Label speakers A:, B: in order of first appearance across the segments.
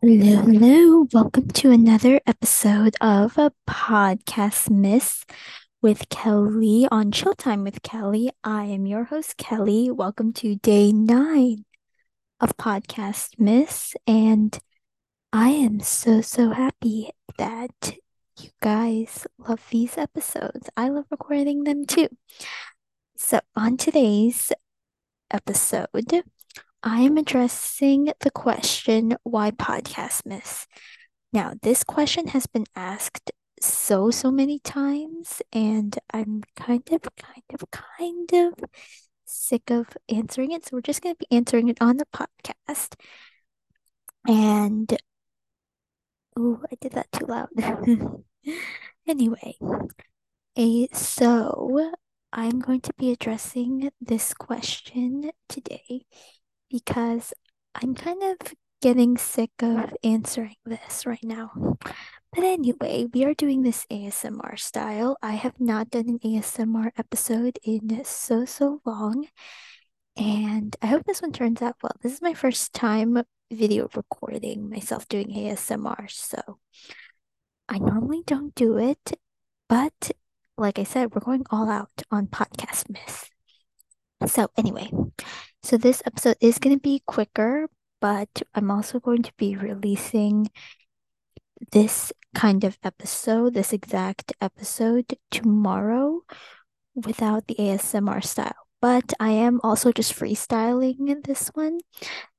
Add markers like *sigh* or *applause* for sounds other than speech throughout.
A: Hello, hello. Welcome to another episode of a podcastmas with Kelly on Chill Time with Kelly. I am your host, Kelly. Welcome to day nine of Podcastmas. And I am so, so happy that you guys love these episodes. I love recording them too. So, on today's episode, I am addressing the question why podcastmas. Now, this question has been asked so, so many times, and I'm kind of, kind of, kind of sick of answering it. So, we're just going to be answering it on the podcast. And, oh, I did that too loud. *laughs* anyway, a, so I'm going to be addressing this question today because I'm kind of getting sick of answering this right now. But anyway, we are doing this ASMR style. I have not done an ASMR episode in so, so long. And I hope this one turns out well. This is my first time video recording myself doing ASMR. So I normally don't do it. But like I said, we're going all out on Podcastmas. So, anyway, so this episode is going to be quicker, but I'm also going to be releasing this kind of episode, this exact episode tomorrow without the ASMR style. But I am also just freestyling in this one.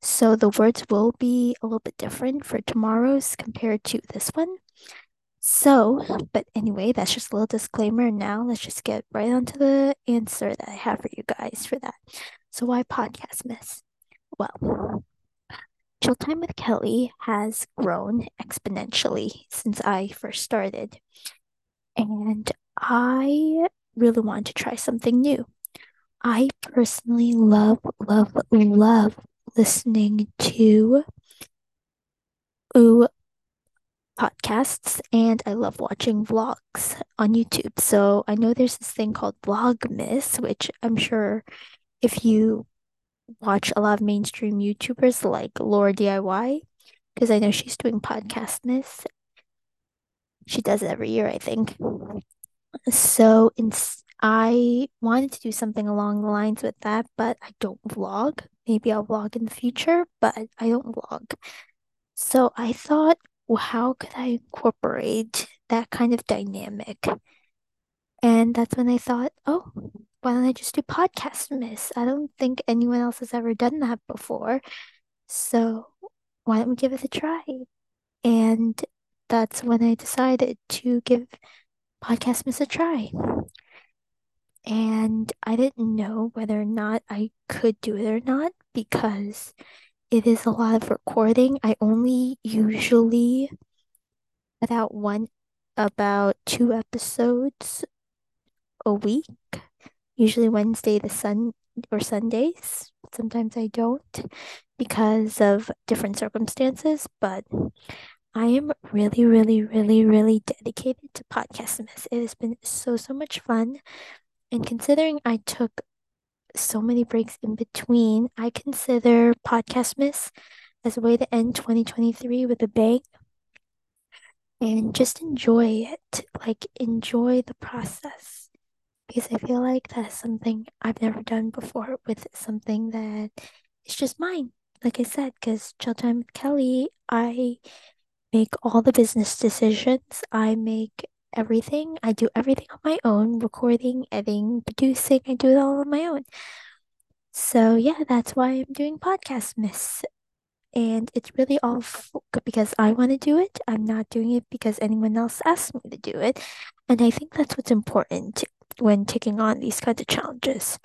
A: So the words will be a little bit different for tomorrow's compared to this one. So, but anyway, that's just a little disclaimer. Now let's just get right onto the answer that I have for you guys for that. So, why podcastmas? Well, Chill Time with Kelly has grown exponentially since I first started. And I really want to try something new. I personally love, love, love listening to ooh, podcasts and I love watching vlogs on YouTube. So I know there's this thing called Vlogmas, which I'm sure if you watch a lot of mainstream YouTubers like Laura DIY, because I know she's doing podcastmas. She does it every year, I think. So in, I wanted to do something along the lines with that, but I don't vlog. Maybe I'll vlog in the future, but I don't vlog. So I thought, well, how could I incorporate that kind of dynamic? And that's when I thought, oh, why don't I just do podcastmas? I don't think anyone else has ever done that before. So why don't we give it a try? And that's when I decided to give podcastmas a try. And I didn't know whether or not I could do it or not because it is a lot of recording. I only usually put out one about two episodes a week, usually Wednesday the Sun or Sundays. Sometimes I don't because of different circumstances, but I am really, really, really, really dedicated to podcasting this. It has been so, so much fun. And considering I took so many breaks in between, I consider Podcastmas as a way to end 2023 with a bang and just enjoy it. Like, enjoy the process. Because I feel like that's something I've never done before with something that is just mine. Like I said, because Chill Time with Kelly, I make all the business decisions. I make everything. I do everything on my own recording, editing, producing. I do it all on my own. So, yeah, that's why I'm doing Podcastmas. And it's really all f- because I want to do it. I'm not doing it because anyone else asked me to do it. And I think that's what's important when taking on these kinds of challenges.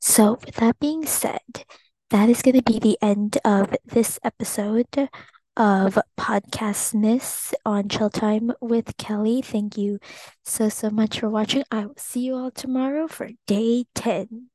A: So, with that being said, that is going to be the end of this episode of Podcastmas on Chill Time with Kelly. Thank you so, so much for watching. I will see you all tomorrow for day 10.